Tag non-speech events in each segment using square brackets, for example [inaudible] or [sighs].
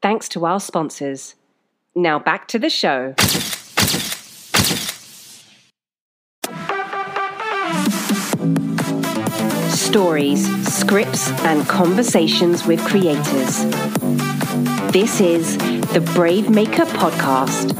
Thanks to our sponsors. Now back to the show. Stories, scripts, and conversations with creators. This is the Brave Maker Podcast.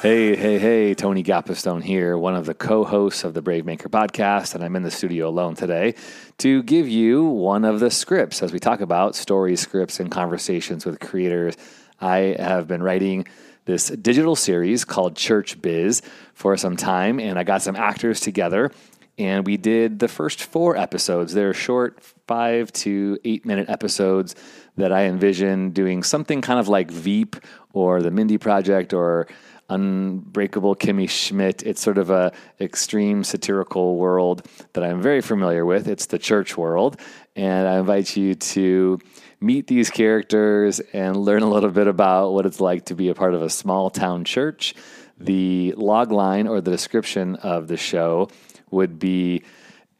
Hey, hey, hey, Tony Gapastione here, one of the co hosts of the Brave Maker podcast, and I'm in the studio alone today to give you one of the scripts as we talk about stories, scripts, and conversations with creators. I have been writing this digital series called Church Biz for some time, and I got some actors together, and we did the first four episodes. They're short, five to eight minute episodes that I envision doing something kind of like Veep or the Mindy Project or Unbreakable Kimmy Schmidt. It's sort of a extreme satirical world that I'm very familiar with. It's the church world, and I invite you to meet these characters and learn a little bit about what it's like to be a part of a small town church. The log line or the description of the show would be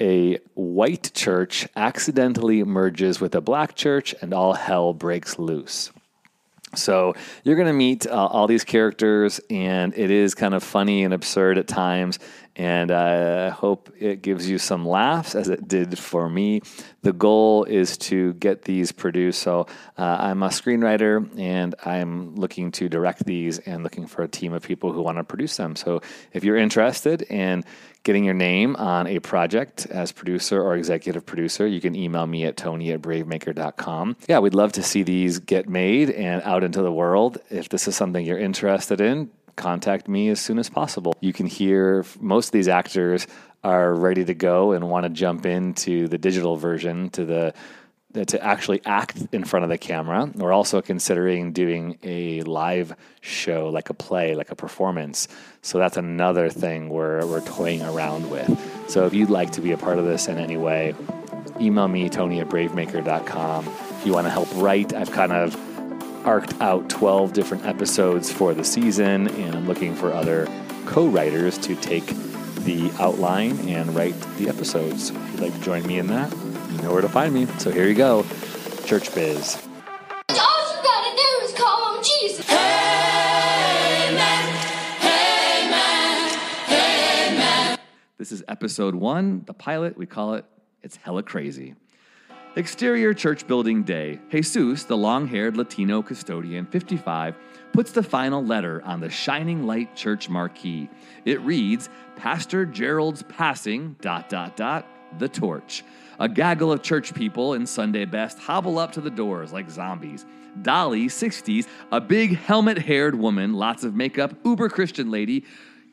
a white church accidentally merges with a black church and all hell breaks loose. So you're going to meet uh, all these characters, and it is kind of funny and absurd at times. And I hope it gives you some laughs, as it did for me. The goal is to get these produced. So uh, I'm a screenwriter, and I'm looking to direct these, and looking for a team of people who want to produce them. So if you're interested in getting your name on a project as producer or executive producer, you can email me at tony at bravemaker.com. Yeah, we'd love to see these get made and out into the world. If this is something you're interested in, contact me as soon as possible. You can hear most of these actors are ready to go and want to jump into the digital version to the to actually act in front of the camera. We're also considering doing a live show, like a play, like a performance. So that's another thing we're, we're toying around with. So if you'd like to be a part of this in any way, email me, tony at bravemaker.com. If you want to help write, I've kind of arced out 12 different episodes for the season, and I'm looking for other co writers to take the outline and write the episodes. If you'd like to join me in that, you know where to find me. So here you go Church Biz. All you gotta do is call on Jesus. This is episode one, the pilot. We call it It's Hella Crazy. Exterior church building day. Jesus, the long haired Latino custodian, 55, puts the final letter on the Shining Light Church marquee. It reads Pastor Gerald's passing, dot, dot, dot, the torch. A gaggle of church people in Sunday best hobble up to the doors like zombies. Dolly, 60s, a big helmet haired woman, lots of makeup, uber Christian lady,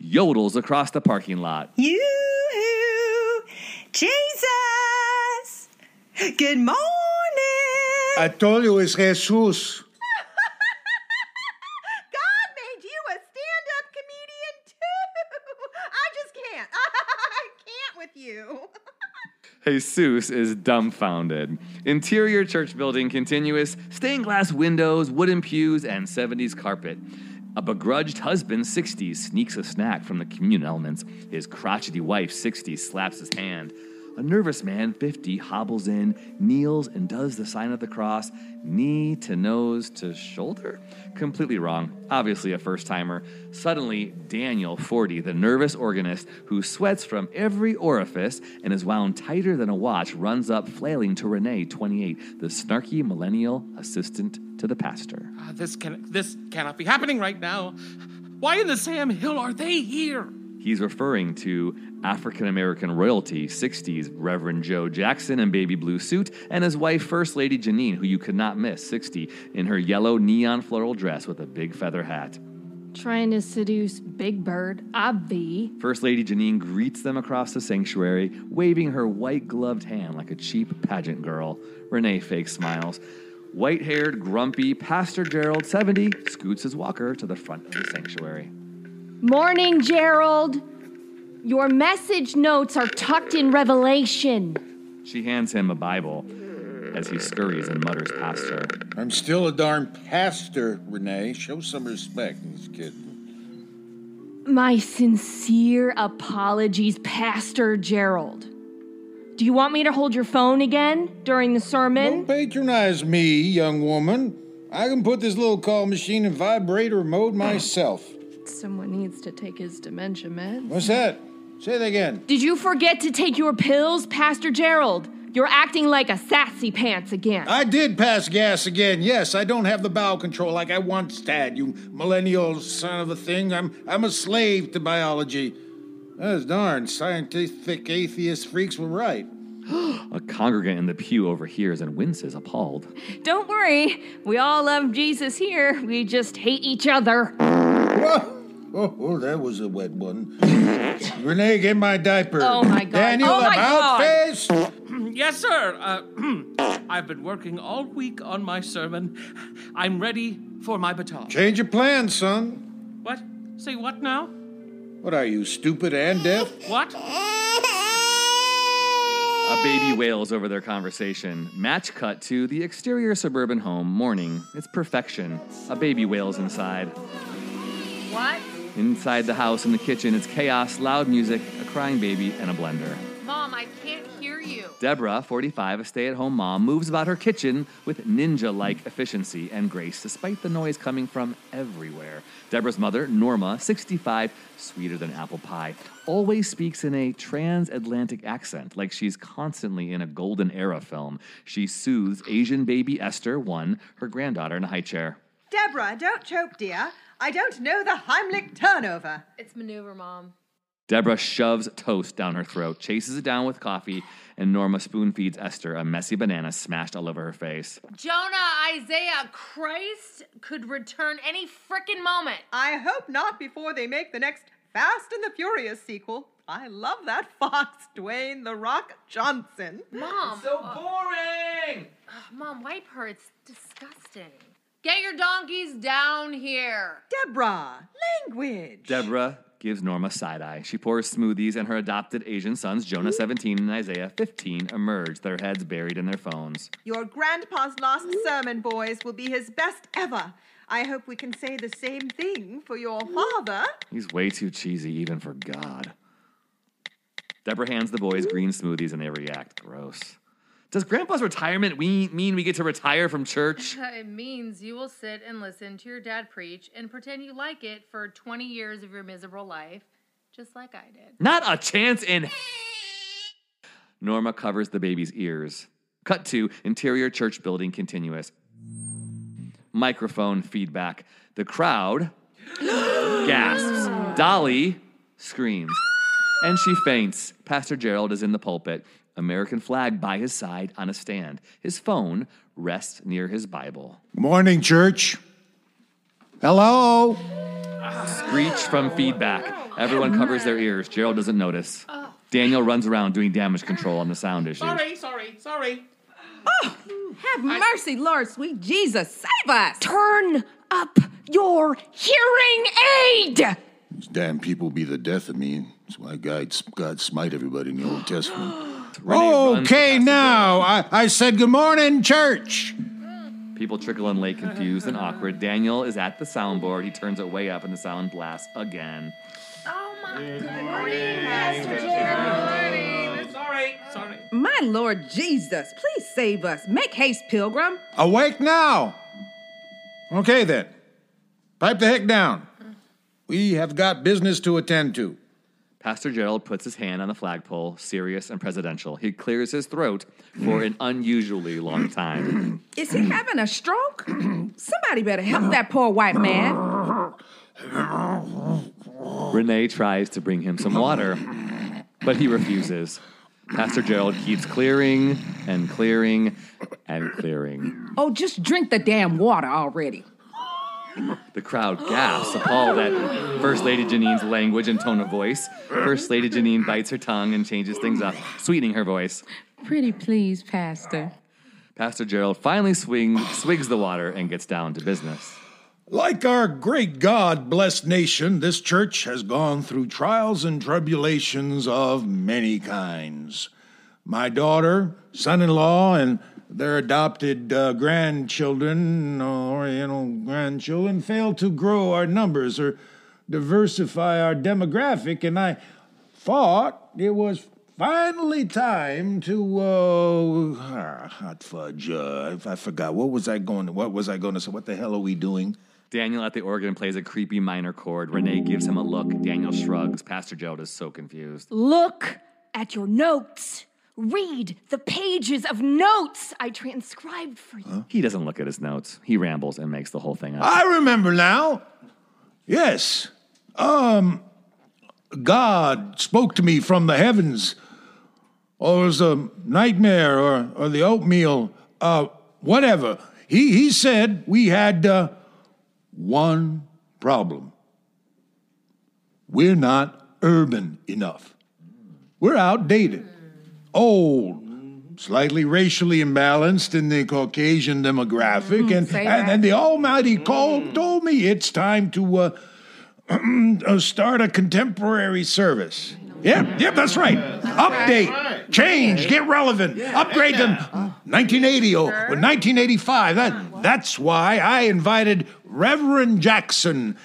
yodels across the parking lot. Yoo-hoo! Jesus! Good morning! I told you it's Jesus. [laughs] God made you a stand-up comedian too! I just can't. [laughs] I can't with you. [laughs] Jesus is dumbfounded. Interior church building continuous, stained glass windows, wooden pews, and 70s carpet. A begrudged husband, 60s, sneaks a snack from the communal elements. His crotchety wife, 60s, slaps his hand. A nervous man, 50, hobbles in, kneels, and does the sign of the cross, knee to nose to shoulder? Completely wrong. Obviously, a first timer. Suddenly, Daniel, 40, the nervous organist who sweats from every orifice and is wound tighter than a watch, runs up, flailing to Renee, 28, the snarky millennial assistant to the pastor. Uh, this can this cannot be happening right now. Why in the Sam Hill are they here? He's referring to African American royalty, 60s, Reverend Joe Jackson in baby blue suit, and his wife, First Lady Janine, who you could not miss, 60, in her yellow neon floral dress with a big feather hat. Trying to seduce Big Bird, obvi. First Lady Janine greets them across the sanctuary, waving her white gloved hand like a cheap pageant girl. Renee fake smiles. White haired, grumpy Pastor Gerald, 70, scoots his walker to the front of the sanctuary. Morning, Gerald. Your message notes are tucked in Revelation. She hands him a Bible as he scurries and mutters past her. I'm still a darn pastor, Renee. Show some respect, this kid. My sincere apologies, Pastor Gerald. Do you want me to hold your phone again during the sermon? Don't patronize me, young woman. I can put this little call machine in vibrator mode myself. Someone needs to take his dementia meds. What's that? Say that again. Did you forget to take your pills, Pastor Gerald? You're acting like a sassy pants again. I did pass gas again. Yes, I don't have the bowel control like I once had, you millennial son of a thing. I'm I'm a slave to biology. Those darn scientific atheist freaks were right. [gasps] A congregant in the pew overhears and winces, appalled. Don't worry, we all love Jesus here. We just hate each other. [laughs] Whoa. Oh, oh, that was a wet one. [coughs] Renee, get my diaper. Oh, my God. Daniel, Oh, my about God. face. [clears throat] Yes, sir. Uh, [clears throat] I've been working all week on my sermon. I'm ready for my baton. Change your plans, son. What? Say what now? What are you, stupid and deaf? What? A baby wails over their conversation. Match cut to the exterior suburban home, morning. It's perfection. A baby wails inside. What? Inside the house, in the kitchen, it's chaos, loud music, a crying baby, and a blender. Mom, I can't hear you. Deborah, 45, a stay at home mom, moves about her kitchen with ninja like efficiency and grace, despite the noise coming from everywhere. Deborah's mother, Norma, 65, sweeter than apple pie, always speaks in a transatlantic accent, like she's constantly in a golden era film. She soothes Asian baby Esther, one, her granddaughter in a high chair. Deborah, don't choke, dear. I don't know the Heimlich turnover. It's maneuver, Mom. Deborah shoves toast down her throat, chases it down with coffee, and Norma spoon feeds Esther a messy banana smashed all over her face. Jonah, Isaiah, Christ could return any frickin' moment. I hope not before they make the next Fast and the Furious sequel. I love that fox, Dwayne The Rock Johnson. Mom. So boring! Ugh, Mom, wipe her. It's disgusting. Get your donkeys down here. Deborah, language. Deborah gives Norma side eye. She pours smoothies, and her adopted Asian sons, Jonah hmm? 17 and Isaiah 15, emerge, their heads buried in their phones. Your grandpa's last sermon, boys, will be his best ever. I hope we can say the same thing for your father. He's way too cheesy, even for God. Deborah hands the boys green smoothies, and they react. Gross. Does Grandpa's retirement we- mean we get to retire from church? [laughs] It means you will sit and listen to your dad preach and pretend you like it for 20 years of your miserable life, just like I did. Not a chance in. [laughs] Norma covers the baby's ears. Cut to interior church building continuous. Microphone feedback. The crowd gasps. [gasps] Dolly screams. And she faints. Pastor Gerald is in the pulpit, American flag by his side on a stand. His phone rests near his Bible. Morning, church. Hello. Screech from feedback. Everyone covers their ears. Gerald doesn't notice. Daniel runs around doing damage control on the sound issues. Sorry, sorry, sorry. Oh, have mercy, Lord, sweet Jesus, save us. Turn up your hearing aid! These damn people be the death of me. That's why God, God smite everybody in the Old Testament. [gasps] [gasps] [gasps] Renee oh, okay, now I, I said good morning, church. People trickle in late, confused and awkward. Daniel is at the soundboard. He turns it way up, and the sound blasts again. Oh my good morning, Pastor Jeremy. Sorry, sorry. My Lord Jesus, please save us. Make haste, pilgrim. Awake now. Okay then. Pipe the heck down. We have got business to attend to. Pastor Gerald puts his hand on the flagpole, serious and presidential. He clears his throat for an unusually long time. [clears throat] Is he having a stroke? [clears throat] Somebody better help that poor white man. Renee tries to bring him some water, but he refuses. Pastor Gerald keeps clearing and clearing and clearing. Oh, just drink the damn water already. [laughs] The crowd gasps, appalled at First Lady Janine's language and tone of voice. First Lady Janine bites her tongue and changes things up, sweetening her voice. Pretty please, Pastor. Pastor Gerald finally swing, swigs the water and gets down to business. Like our great God blessed nation, this church has gone through trials and tribulations of many kinds. My daughter, son in law, and their adopted uh, grandchildren, or you know, grandchildren, failed to grow our numbers or diversify our demographic, and I thought it was finally time to uh ah, hot fudge uh I, I forgot what was i going to what was i going to say what the hell are we doing Daniel at the organ plays a creepy minor chord. Renee gives him a look. Daniel shrugs. Pastor Gerald is so confused. Look at your notes. Read the pages of notes I transcribed for you. He doesn't look at his notes. He rambles and makes the whole thing up. I remember now. Yes. Um, God spoke to me from the heavens, or it was a nightmare, or, or the oatmeal, uh, whatever. He, he said we had uh, one problem. We're not urban enough. We're outdated, old, slightly racially imbalanced in the Caucasian demographic, and, say and, that. and the Almighty called, told me it's time to uh, [clears throat] uh, start a contemporary service. Yep, yep, that's right. Update, change, get relevant, upgrade them. 1980 or, or 1985. That, that's why I invited Reverend Jackson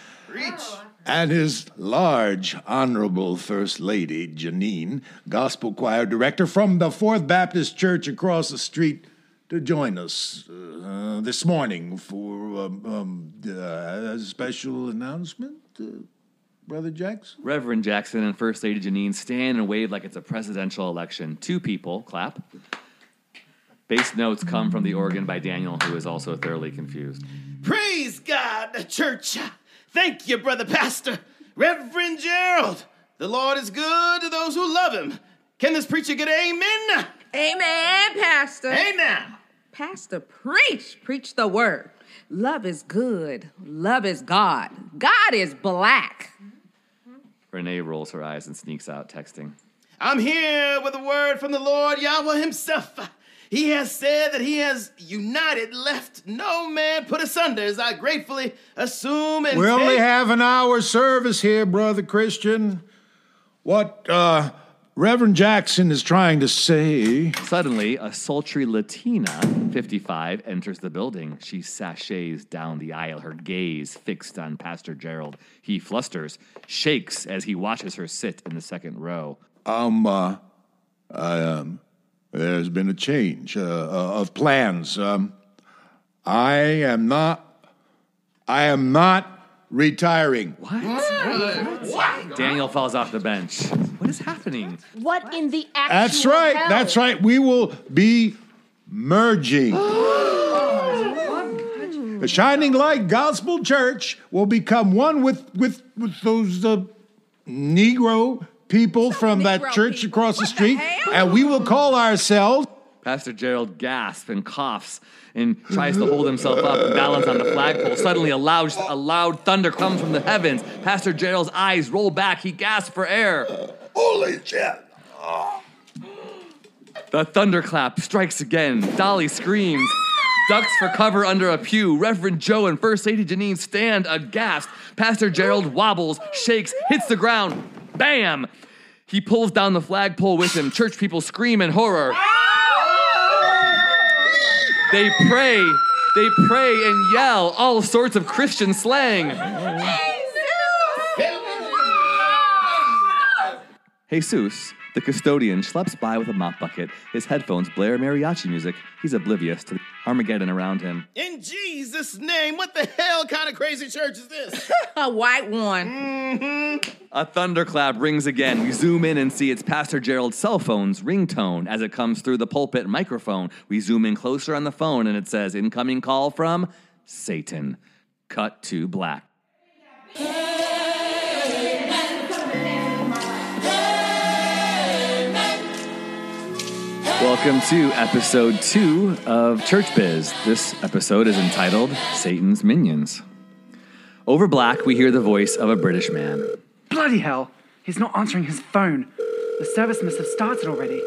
and his large, honorable First Lady, Janine, gospel choir director from the Fourth Baptist Church across the street, to join us uh, this morning for um, um, uh, a special announcement. Uh, Brother Jackson? Reverend Jackson and First Lady Janine stand and wave like it's a presidential election. Two people clap. Bass notes come from the organ by Daniel, who is also thoroughly confused. Praise God, the church. Thank you, brother pastor. Reverend Gerald. The Lord is good to those who love him. Can this preacher get amen? Amen, Pastor. Hey now. Pastor, preach. Preach the word. Love is good. Love is God. God is black. Renee rolls her eyes and sneaks out, texting. I'm here with a word from the Lord Yahweh himself. He has said that he has united, left no man put asunder, as I gratefully assume and We only have an hour service here, Brother Christian. What uh, Reverend Jackson is trying to say. Suddenly, a sultry Latina, 55, enters the building. She sashays down the aisle, her gaze fixed on Pastor Gerald. He flusters, shakes as he watches her sit in the second row. Um, uh, I, um, there's been a change uh, uh, of plans. Um, I am not, I am not retiring. What? Daniel falls off the bench. What is happening? What in the actual That's right. hell? That's right. We will be merging. [gasps] [gasps] the Shining Light Gospel Church will become one with with with those uh, Negro people from that church people? across the What the street, and we will call ourselves. Pastor Gerald gasps and coughs and tries to hold himself up and balance on the flagpole. Suddenly, a loud, a loud thunder comes from the heavens. Pastor Gerald's eyes roll back. He gasps for air. Holy shit! The thunderclap strikes again. Dolly screams, ducks for cover under a pew. Reverend Joe and First Lady Janine stand aghast. Pastor Gerald wobbles, shakes, hits the ground. Bam! He pulls down the flagpole with him. Church people scream in horror. They pray, they pray and yell all sorts of Christian slang. Jesus! Jesus, the custodian, schleps by with a mop bucket. His headphones blare mariachi music. He's oblivious to the Armageddon around him. In Jesus' name, what the hell kind of crazy church is this? [laughs] A white one. Mm-hmm. A thunderclap rings again. We zoom in and see it's Pastor Gerald's cell phone's ringtone as it comes through the pulpit microphone. We zoom in closer on the phone and it says, Incoming call from Satan. Cut to black. Welcome to episode two of Church Biz. This episode is entitled Satan's Minions. Over black, we hear the voice of a British man. Bloody hell! He's not answering his phone. The service must have started already.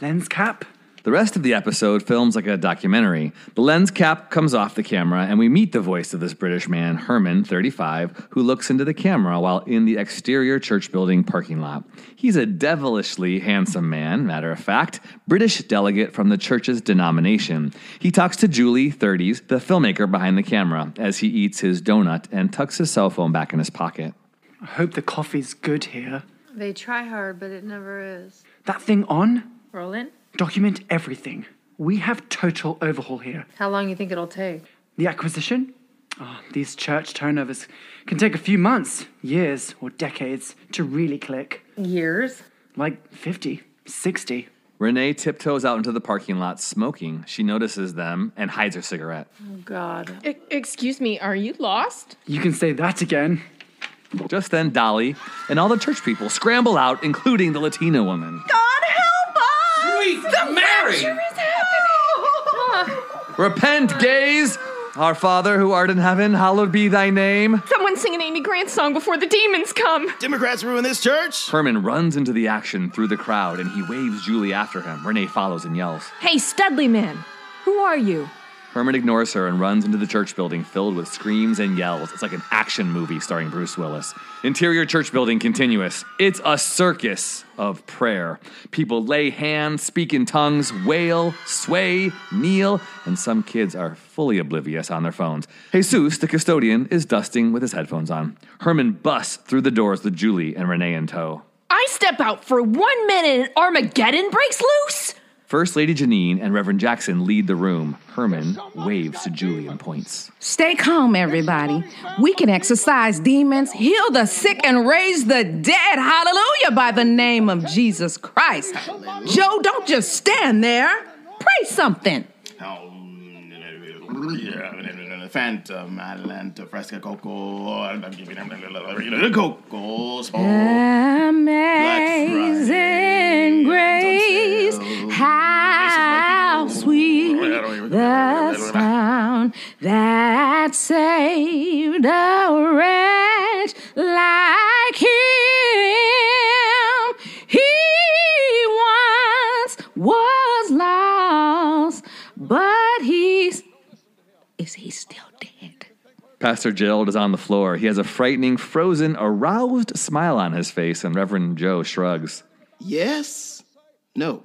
Lens cap? The rest of the episode films like a documentary. The lens cap comes off the camera, and we meet the voice of this British man, Herman, 35, who looks into the camera while in the exterior church building parking lot. He's a devilishly handsome man, matter of fact, British delegate from the church's denomination. He talks to Julie, 30s, the filmmaker behind the camera, as he eats his donut and tucks his cell phone back in his pocket. I hope the coffee's good here. They try hard, but it never is. That thing on? Roll in. Document everything. We have total overhaul here. How long do you think it'll take? The acquisition? Oh, these church turnovers can take a few months, years, or decades to really click. Years? Like 50, 60. Renee tiptoes out into the parking lot smoking. She notices them and hides her cigarette. Oh, God. E- excuse me, are you lost? You can say that again. Just then, Dolly and all the church people scramble out, including the Latina woman. God help us! Sweet Mary! Repent, gays! Our Father who art in heaven, hallowed be thy name. Someone sing an Amy Grant song before the demons come. Democrats ruin this church. Herman runs into the action through the crowd and he waves Julie after him. Renee follows and yells. Hey, Studley man, who are you? Herman ignores her and runs into the church building filled with screams and yells. It's like an action movie starring Bruce Willis. Interior church building continuous. It's a circus of prayer. People lay hands, speak in tongues, wail, sway, kneel, and some kids are fully oblivious on their phones. Jesus, the custodian, is dusting with his headphones on. Herman busts through the doors with Julie and Renee in tow. I step out for one minute and Armageddon breaks loose? First Lady Janine and Reverend Jackson lead the room. Herman waves to Julie and points. Stay calm, everybody. We can exorcise demons, heal the sick, and raise the dead. Hallelujah, by the name of Jesus Christ. Joe, don't just stand there. Pray something. Phantom, Atlanta, Fresca, Coco, I'm giving him the Coco, Amazing grace, how sweet the sound that saved a wretch like him. He once was lost, but he's is he still? Pastor Gerald is on the floor. He has a frightening, frozen, aroused smile on his face, and Reverend Joe shrugs. Yes? No.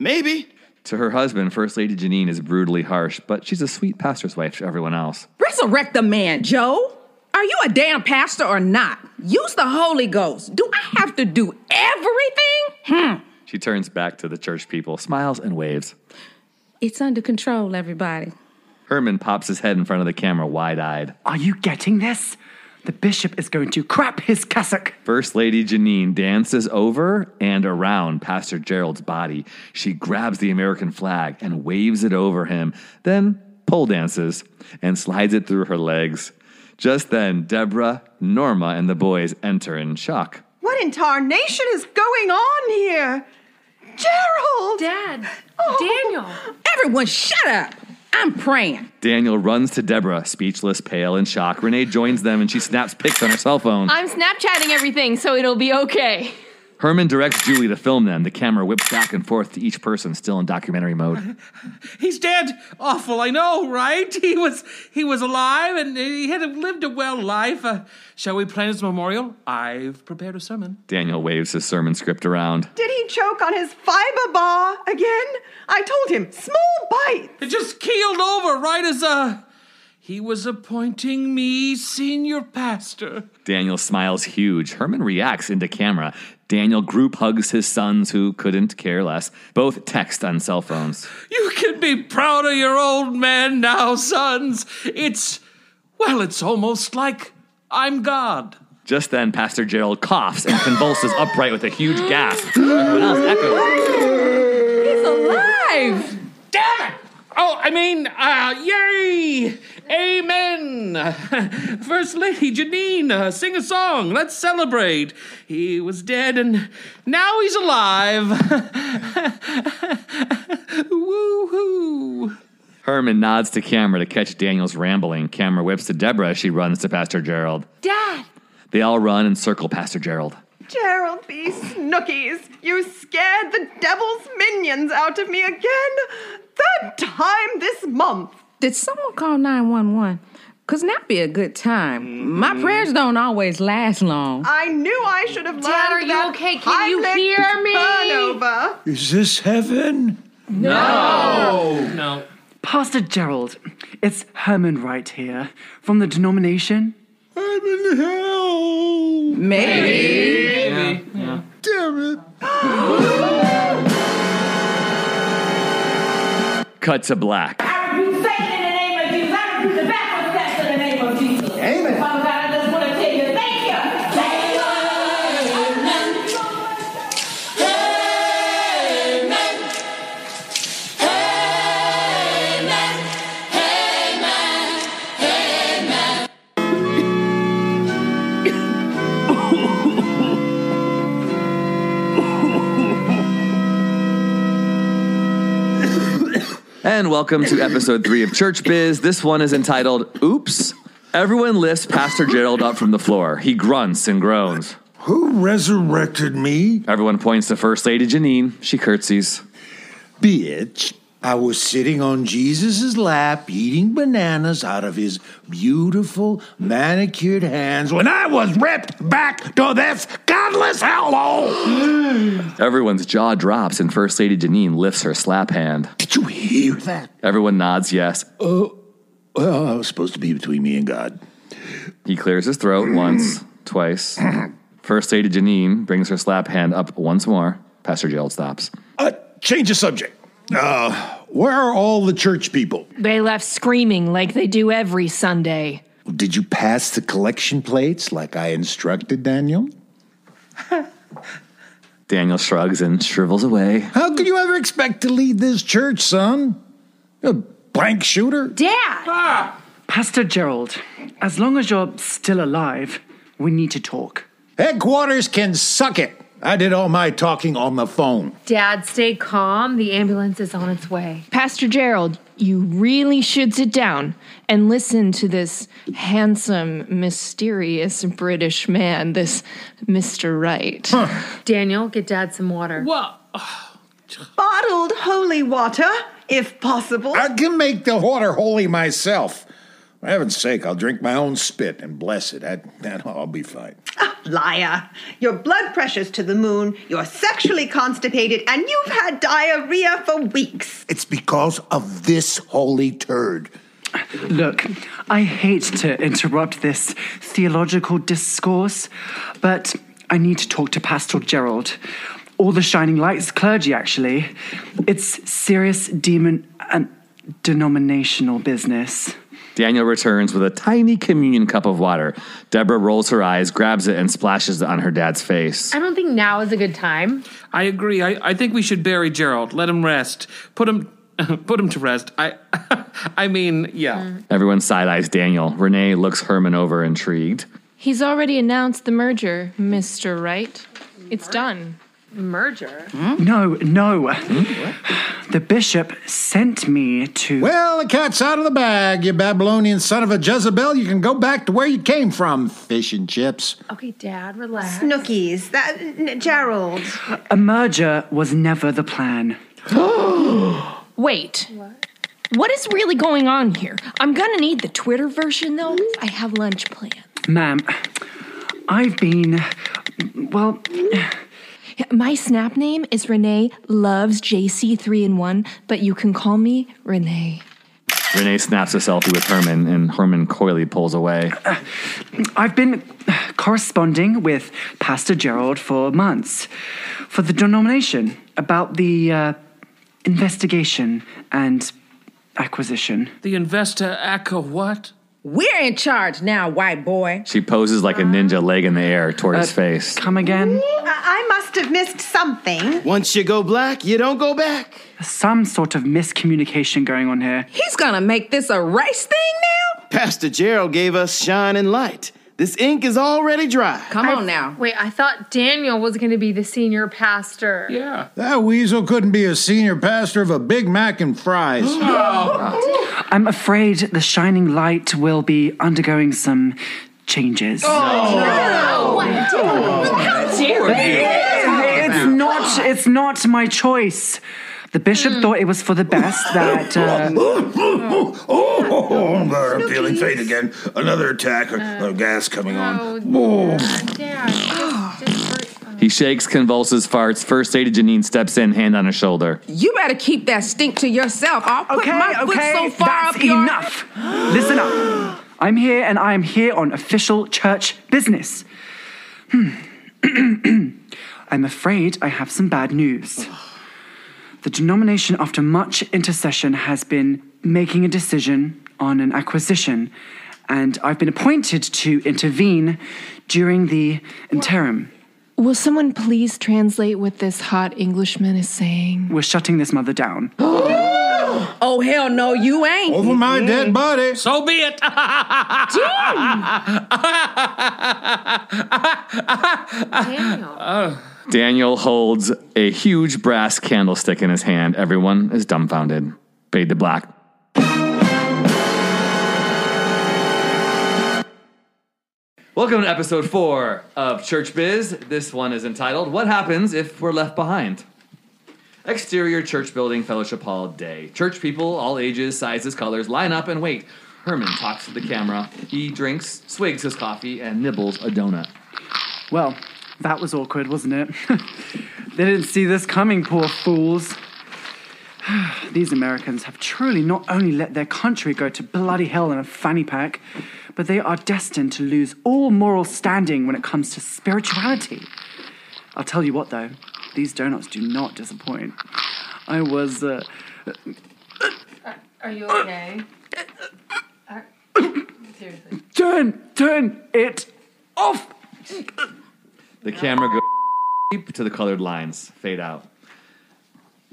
Maybe. To her husband, First Lady Janine is brutally harsh, but she's a sweet pastor's wife to everyone else. Resurrect the man, Joe. Are you a damn pastor or not? Use the Holy Ghost. Do I have to do everything? Hmm. She turns back to the church people, smiles, and waves. It's under control, everybody. Herman pops his head in front of the camera, wide eyed. Are you getting this? The bishop is going to crap his cassock. First Lady Janine dances over and around Pastor Gerald's body. She grabs the American flag and waves it over him, then pole dances and slides it through her legs. Just then, Deborah, Norma, and the boys enter in shock. What in tarnation is going on here? Gerald! Dad! Oh. Daniel! Everyone, shut up. I'm praying. Daniel runs to Deborah, speechless, pale, and shocked. Renee joins them and she snaps pics on her cell phone. I'm Snapchatting everything, so it'll be okay. Herman directs Julie to film them. The camera whips back and forth to each person, still in documentary mode. [laughs] He's dead. Awful, I know, right? [laughs] He was he was alive and he had lived a well life. Uh, shall we plan his memorial? I've prepared a sermon. Daniel waves his sermon script around. Did he choke on his fiber bar again? I told him, small bite. It just keeled over right as uh he was appointing me senior pastor. Daniel smiles huge. Herman reacts into camera. Daniel group hugs his sons who couldn't care less. Both text on cell phones. You can be proud of your old man now, sons. It's, well, it's almost like I'm God. Just then, Pastor Gerald coughs and convulses upright with a huge gasp. Everyone else echoes. He's alive. Damn it! Oh, I mean, uh, yay! Amen! [laughs] First Lady Janine, uh, sing a song. Let's celebrate. He was dead and now he's alive. [laughs] Woo hoo! Herman nods to camera to catch Daniel's rambling. Camera whips to Deborah as she runs to Pastor Gerald. Dad! They all run and circle Pastor Gerald. Gerald B. Snookies, you scared the devil's minions out of me again. Third time this month. Did someone call 911? Cause that'd be a good time. My mm-hmm. prayers don't always last long. I knew I should have learned Dad, are you that okay? Can you hear me? Turnover. Is this heaven? No. No. Pastor Gerald, it's Herman Wright here from the denomination. I'm in hell. Maybe. Damn it. [gasps] Cut to black. And welcome to episode three of Church Biz. This one is entitled Oops. Everyone lifts Pastor Gerald up from the floor. He grunts and groans. Who resurrected me? Everyone points to First Lady Janine. She curtsies. Bitch. I was sitting on Jesus' lap eating bananas out of his beautiful manicured hands when I was ripped back to this godless hellhole. [gasps] Everyone's jaw drops, and First Lady Janine lifts her slap hand. Did you hear that? Everyone nods yes. Oh, well, I was supposed to be between me and God. He clears his throat once, [clears throat] twice. First Lady Janine brings her slap hand up once more. Pastor Gerald stops. Uh, change the subject. Uh, where are all the church people? They left screaming like they do every Sunday. Did you pass the collection plates like I instructed, Daniel? [laughs] Daniel shrugs and shrivels away. How could you ever expect to lead this church, son? A blank shooter? Dad! Ah! Pastor Gerald, as long as you're still alive, we need to talk. Headquarters can suck it. I did all my talking on the phone. Dad, stay calm. The ambulance is on its way. Pastor Gerald, you really should sit down and listen to this handsome, mysterious British man, this Mr. Wright. Daniel, get Dad some water. Well, Bottled holy water, if possible. I can make the water holy myself. For heaven's sake, I'll drink my own spit and bless it. That, that I'll be fine. [laughs] Ah, liar. Your blood pressure's to the moon, you're sexually constipated, and you've had diarrhea for weeks. It's because of this holy turd. Look, I hate to interrupt this theological discourse, but I need to talk to Pastor Gerald. All the shining lights clergy, actually. It's serious demon and denominational business. Daniel returns with a tiny communion cup of water. Deborah rolls her eyes, grabs it, and splashes it on her dad's face. I don't think now is a good time. I agree. I, I think we should bury Gerald. Let him rest. Put him [laughs] put him to rest. I [laughs] I mean, yeah. Mm. Everyone side eyes Daniel. Renee looks Herman over, intrigued. He's already announced the merger, Mr. Wright. It's done. Merger? Hmm? No, no. Hmm? The bishop sent me to. Well, the cat's out of the bag, you Babylonian son of a Jezebel. You can go back to where you came from, fish and chips. Okay, Dad, relax. Snookies, that n- Gerald. A merger was never the plan. [gasps] Wait. What is really going on here? I'm gonna need the Twitter version though. I have lunch plans. Ma'am, I've been. Well, My snap name is Renee Loves JC3 in 1, but you can call me Renee. Renee snaps a selfie with Herman, and Herman coyly pulls away. I've been corresponding with Pastor Gerald for months for the denomination about the uh, investigation and acquisition. The investor acca what? We're in charge now, white boy. She poses like a ninja leg in the air toward his face. Come again? I-, I must have missed something. Once you go black, you don't go back. Some sort of miscommunication going on here. He's gonna make this a race thing now? Pastor Gerald gave us shine and light. This ink is already dry. Come I- on now. Wait, I thought Daniel was going to be the senior pastor. Yeah. That weasel couldn't be a senior pastor of a Big Mac and fries. [gasps] [gasps] I'm afraid the shining light will be undergoing some changes. Oh, It's not. It's not my choice. The bishop thought it was for the best that. [laughs] Uh, Oh, I'm God, I'm feeling faint again. Another attack, or, or gas coming on. Oh. He shakes, convulses, farts. First Lady Janine steps in, hand on his shoulder. You better keep that stink to yourself. I'll put okay, my foot okay, so far that's up your enough. Listen up. I'm here, and I am here on official church business. Hmm. I'm afraid I have some bad news. The denomination, after much intercession, has been making a decision on an acquisition, and I've been appointed to intervene during the interim. Will someone please translate what this hot Englishman is saying? We're shutting this mother down. Oh hell no, you ain't. Over my dead body. So be it. [laughs] Daniel. Daniel holds a huge brass candlestick in his hand. Everyone is dumbfounded. Fade to black. Welcome to episode four of Church Biz. This one is entitled What Happens If We're Left Behind? Exterior church building, fellowship hall day. Church people, all ages, sizes, colors, line up and wait. Herman talks to the camera. He drinks, swigs his coffee, and nibbles a donut. Well, that was awkward, wasn't it? [laughs] they didn't see this coming, poor fools. [sighs] These Americans have truly not only let their country go to bloody hell in a fanny pack, but they are destined to lose all moral standing when it comes to spirituality. I'll tell you what, though, these donuts do not disappoint. I was. Uh, Are you okay? Are- Seriously. turn, turn it off! The camera goes to the colored lines, fade out.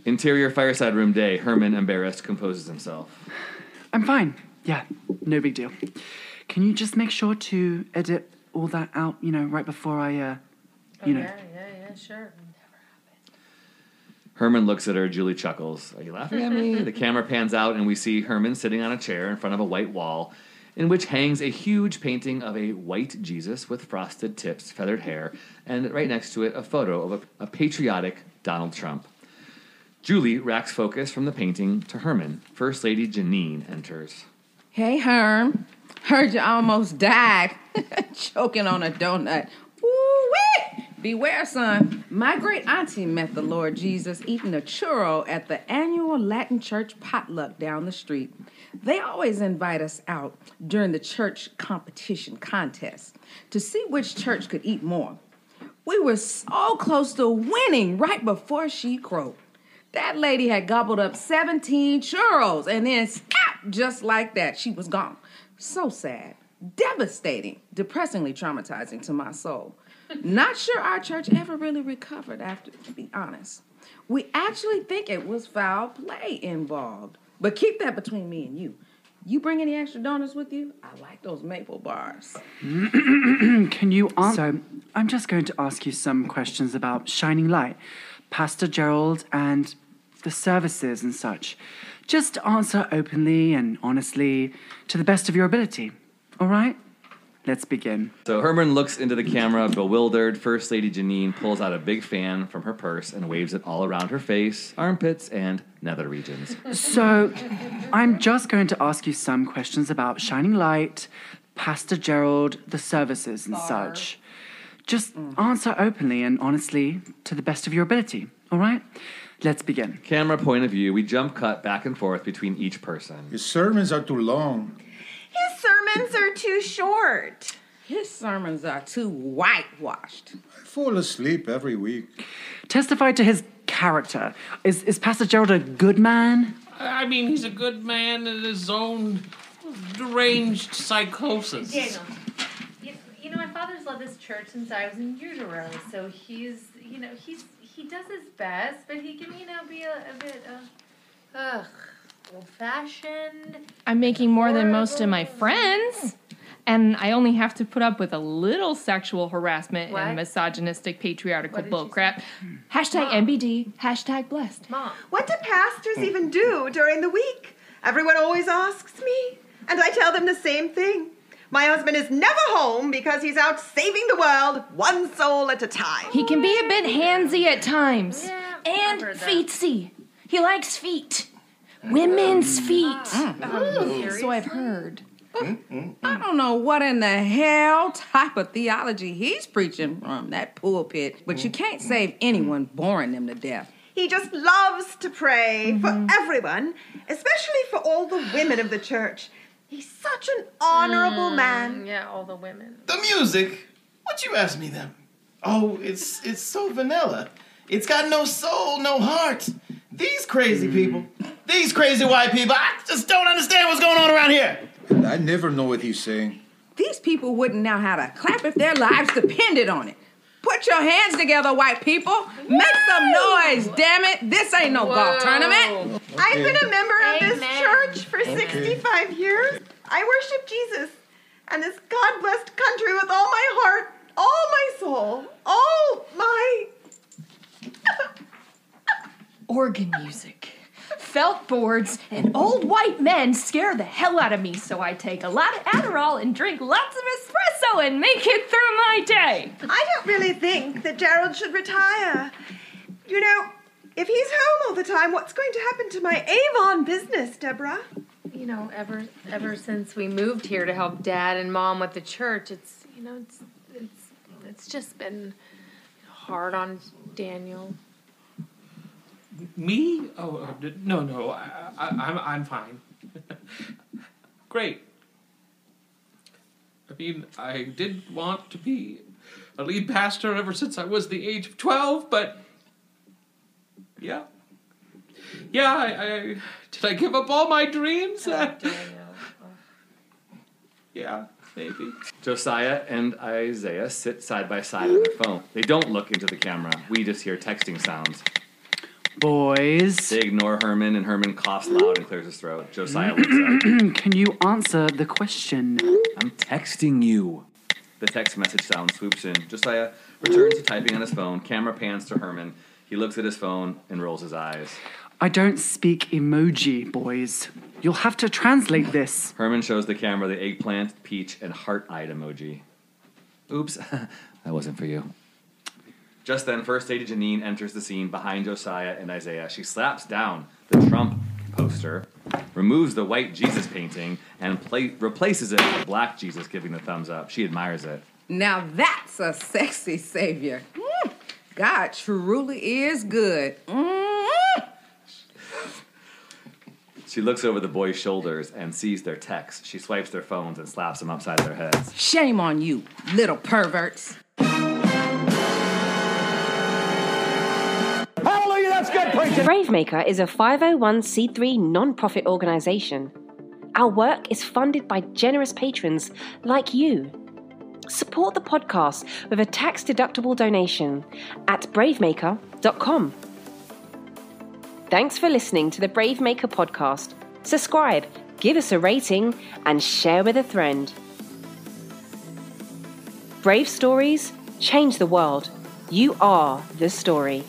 Interior fireside room day. Herman, embarrassed, composes himself. I'm fine. Yeah, no big deal. Can you just make sure to edit all that out, you know, right before I, uh, you know. yeah, yeah, yeah, sure. Herman looks at her. Julie chuckles. Are you laughing at me? [laughs] the camera pans out, and we see Herman sitting on a chair in front of a white wall, in which hangs a huge painting of a white Jesus with frosted tips, feathered hair, and right next to it, a photo of a, a patriotic Donald Trump. Julie racks focus from the painting to Herman. First Lady Janine enters. Hey Herm. Heard you almost died. [laughs] Choking on a donut. Beware, son. My great auntie met the Lord Jesus eating a churro at the annual Latin Church potluck down the street. They always invite us out during the church competition contest to see which church could eat more. We were so close to winning right before she croaked. That lady had gobbled up 17 churros and then snap, just like that, she was gone. So sad, devastating, depressingly traumatizing to my soul. Not sure our church ever really recovered after, to be honest. We actually think it was foul play involved. But keep that between me and you. You bring any extra donuts with you? I like those maple bars. [clears throat] Can you answer? So, I'm just going to ask you some questions about Shining Light, Pastor Gerald, and the services and such. Just answer openly and honestly to the best of your ability. All right? Let's begin. So Herman looks into the camera, bewildered. First Lady Janine pulls out a big fan from her purse and waves it all around her face, armpits, and nether regions. So, I'm just going to ask you some questions about Shining Light, Pastor Gerald, the services, and such. Just answer openly and honestly to the best of your ability. All right? Let's begin. Camera point of view, we jump cut back and forth between each person. His sermons are too long. His sermons are too short. His sermons are too whitewashed. I fall asleep every week. Testify to his character. Is, is Pastor Gerald a good man? I mean, he's a good man in his own deranged psychosis. Daniel, you, you know, my father's loved this church since I was in utero, so he's, you know, he's he does his best, but he can, you know, be a, a bit, uh, ugh, old fashioned. I'm making more than most of my friends. And I only have to put up with a little sexual harassment What? and misogynistic patriarchal What did you bullcrap. Hashtag Mom. MBD, hashtag blessed. Mom, What do pastors even do during the week? Everyone always asks me, and I tell them the same thing. My husband is never home because he's out saving the world one soul at a time. He can be a bit handsy at times. and feetsy. He likes feet. Women's feet. Mm. Mm. Ooh. So I've heard. Mm, I don't know what in the hell type of theology he's preaching from that pulpit, but you can't save anyone boring them to death. He just loves to pray for mm-hmm. everyone, especially for all the women of the church. He's such an honorable man. Yeah, all the women. The music? What you ask me then? Oh, it's it's so vanilla. It's got no soul, no heart. These crazy people, these crazy white people, I just don't understand what's going on around here. I never know what he's saying. These people wouldn't know how to clap if their lives depended on it. Put your hands together, white people. Make some noise, damn it. This ain't no golf tournament. I've been a member of this church for 65 years. I worship Jesus and this God blessed country with all my heart, all my soul, all my. [laughs] Organ music. Felt boards and old white men scare the hell out of me, so I take a lot of Adderall and drink lots of espresso and make it through my day. I don't really think that Gerald should retire. You know, if he's home all the time, what's going to happen to my Avon business, Deborah? You know, ever ever since we moved here to help Dad and Mom with the church, it's you know, it's it's it's just been hard on Daniel. Me? Oh uh, no, no, I, I, I'm I'm fine. [laughs] Great. I mean, I did want to be a lead pastor ever since I was the age of twelve, but yeah, yeah. I, I did I give up all my dreams? [laughs] Uh, yeah, maybe. Josiah and Isaiah sit side by side on their phone. They don't look into the camera. We just hear texting sounds. Boys, They ignore Herman, and Herman coughs loud and clears his throat. Josiah looks up. [clears throat] can you answer the question? I'm texting you. The text message sound swoops in. Josiah returns to typing on his phone. Camera pans to Herman. He looks at his phone and rolls his eyes. I don't speak emoji, boys. You'll have to translate this. Herman shows the camera the eggplant, peach, and heart-eyed emoji. Oops, [laughs] that wasn't for you. Just then, First Lady Janine enters the scene behind Josiah and Isaiah. She slaps down the Trump poster, removes the white Jesus painting, and pla- replaces it with a black Jesus giving the thumbs up. She admires it. Now that's a sexy savior. Mm, God truly is good. Mm. She looks over the boys' shoulders and sees their texts. She swipes their phones and slaps them upside their heads. Shame on you, little perverts. Bravemaker is a 501c3 non-profit organization. Our work is funded by generous patrons like you. Support the podcast with a tax-deductible donation at bravemaker.com. Thanks for listening to the Bravemaker podcast. Subscribe, give us a rating, and share with a friend. Brave stories change the world. You are the story.